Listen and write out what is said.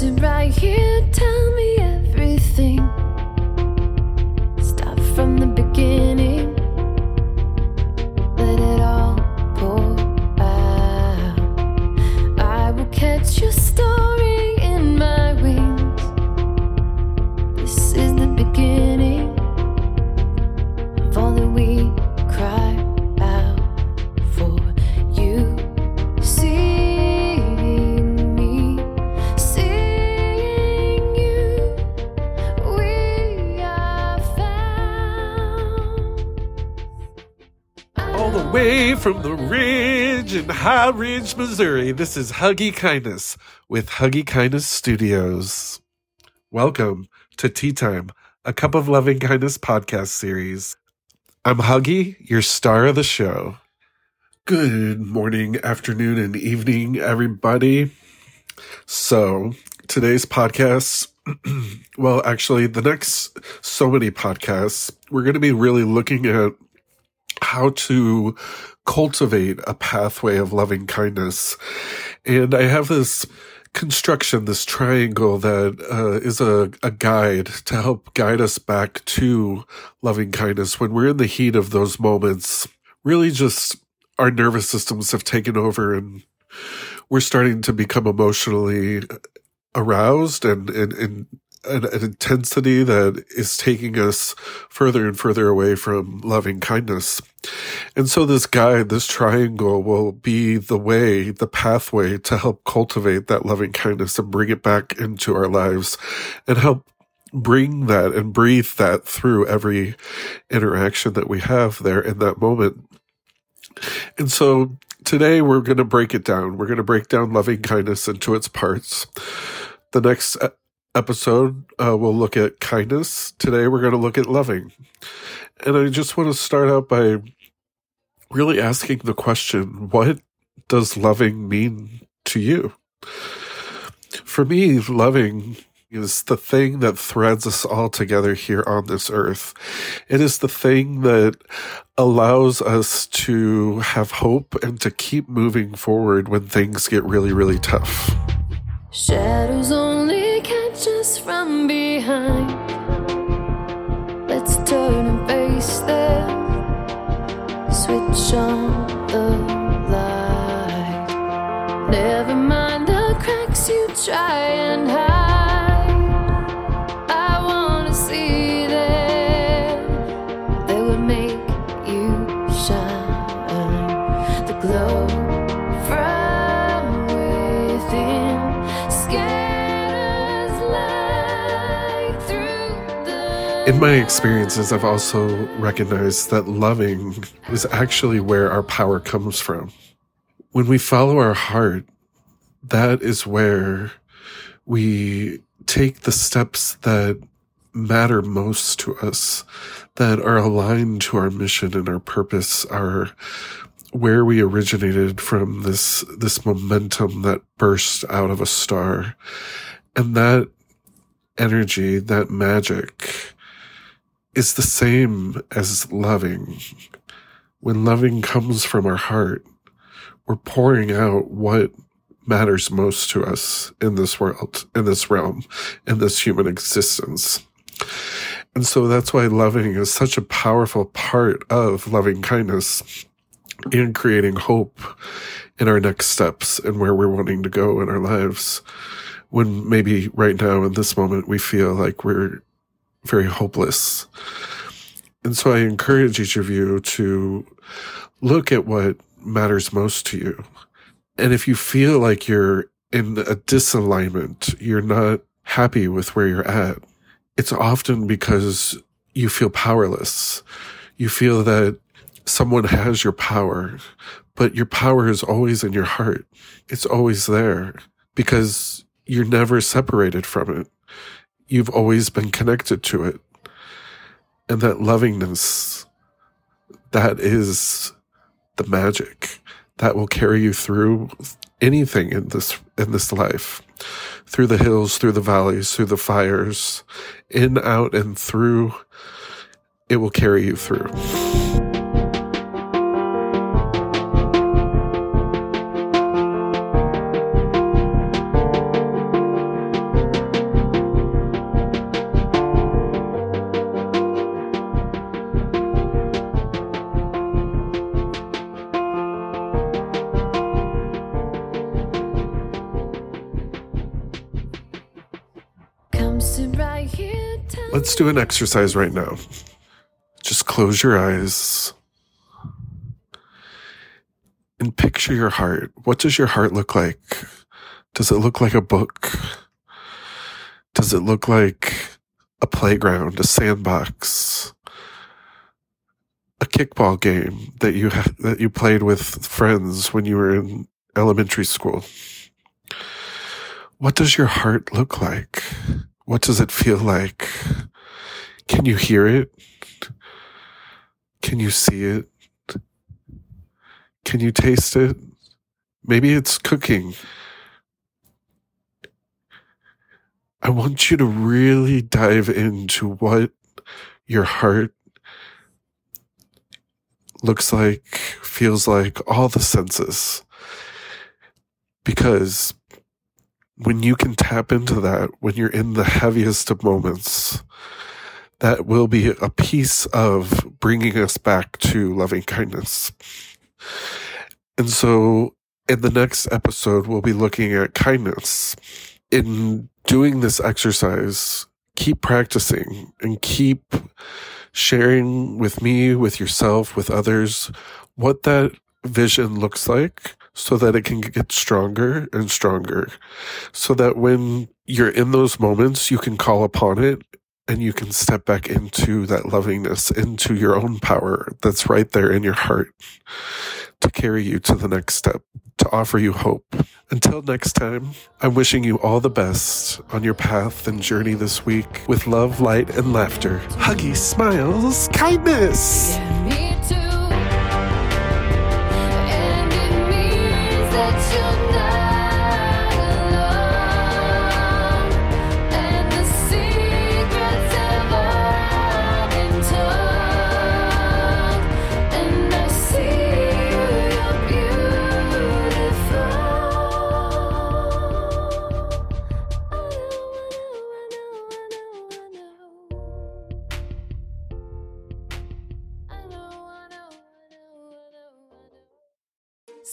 Sit right here, tell me everything. Start from the beginning. From the ridge in High Ridge, Missouri. This is Huggy Kindness with Huggy Kindness Studios. Welcome to Tea Time, a Cup of Loving Kindness podcast series. I'm Huggy, your star of the show. Good morning, afternoon, and evening, everybody. So, today's podcast, well, actually, the next so many podcasts, we're going to be really looking at how to cultivate a pathway of loving kindness. And I have this construction, this triangle that uh, is a, a guide to help guide us back to loving kindness when we're in the heat of those moments. Really, just our nervous systems have taken over and we're starting to become emotionally aroused and, and, and an, an intensity that is taking us further and further away from loving kindness. And so this guide, this triangle will be the way, the pathway to help cultivate that loving kindness and bring it back into our lives and help bring that and breathe that through every interaction that we have there in that moment. And so today we're going to break it down. We're going to break down loving kindness into its parts. The next episode, uh, we'll look at kindness. Today we're going to look at loving. And I just want to start out by really asking the question, what does loving mean to you? For me, loving is the thing that threads us all together here on this earth. It is the thing that allows us to have hope and to keep moving forward when things get really, really tough. Shadows only us from behind. Let's turn and face them. Switch on the light. Never mind the cracks you try and hide. I wanna see them. They would make you In my experiences, I've also recognized that loving is actually where our power comes from. When we follow our heart, that is where we take the steps that matter most to us, that are aligned to our mission and our purpose, are where we originated from this, this momentum that burst out of a star. And that energy, that magic is the same as loving. When loving comes from our heart, we're pouring out what matters most to us in this world, in this realm, in this human existence. And so that's why loving is such a powerful part of loving kindness and creating hope in our next steps and where we're wanting to go in our lives. When maybe right now in this moment we feel like we're very hopeless. And so I encourage each of you to look at what matters most to you. And if you feel like you're in a disalignment, you're not happy with where you're at, it's often because you feel powerless. You feel that someone has your power, but your power is always in your heart. It's always there because you're never separated from it. You've always been connected to it. And that lovingness, that is the magic that will carry you through anything in this in this life through the hills through the valleys through the fires in out and through it will carry you through Let's do an exercise right now. Just close your eyes and picture your heart. What does your heart look like? Does it look like a book? Does it look like a playground, a sandbox, a kickball game that you ha- that you played with friends when you were in elementary school? What does your heart look like? What does it feel like? Can you hear it? Can you see it? Can you taste it? Maybe it's cooking. I want you to really dive into what your heart looks like, feels like, all the senses. Because when you can tap into that, when you're in the heaviest of moments, that will be a piece of bringing us back to loving kindness. And so in the next episode, we'll be looking at kindness. In doing this exercise, keep practicing and keep sharing with me, with yourself, with others, what that vision looks like so that it can get stronger and stronger. So that when you're in those moments, you can call upon it and you can step back into that lovingness, into your own power that's right there in your heart to carry you to the next step, to offer you hope. Until next time, I'm wishing you all the best on your path and journey this week with love, light, and laughter. Huggy smiles, kindness.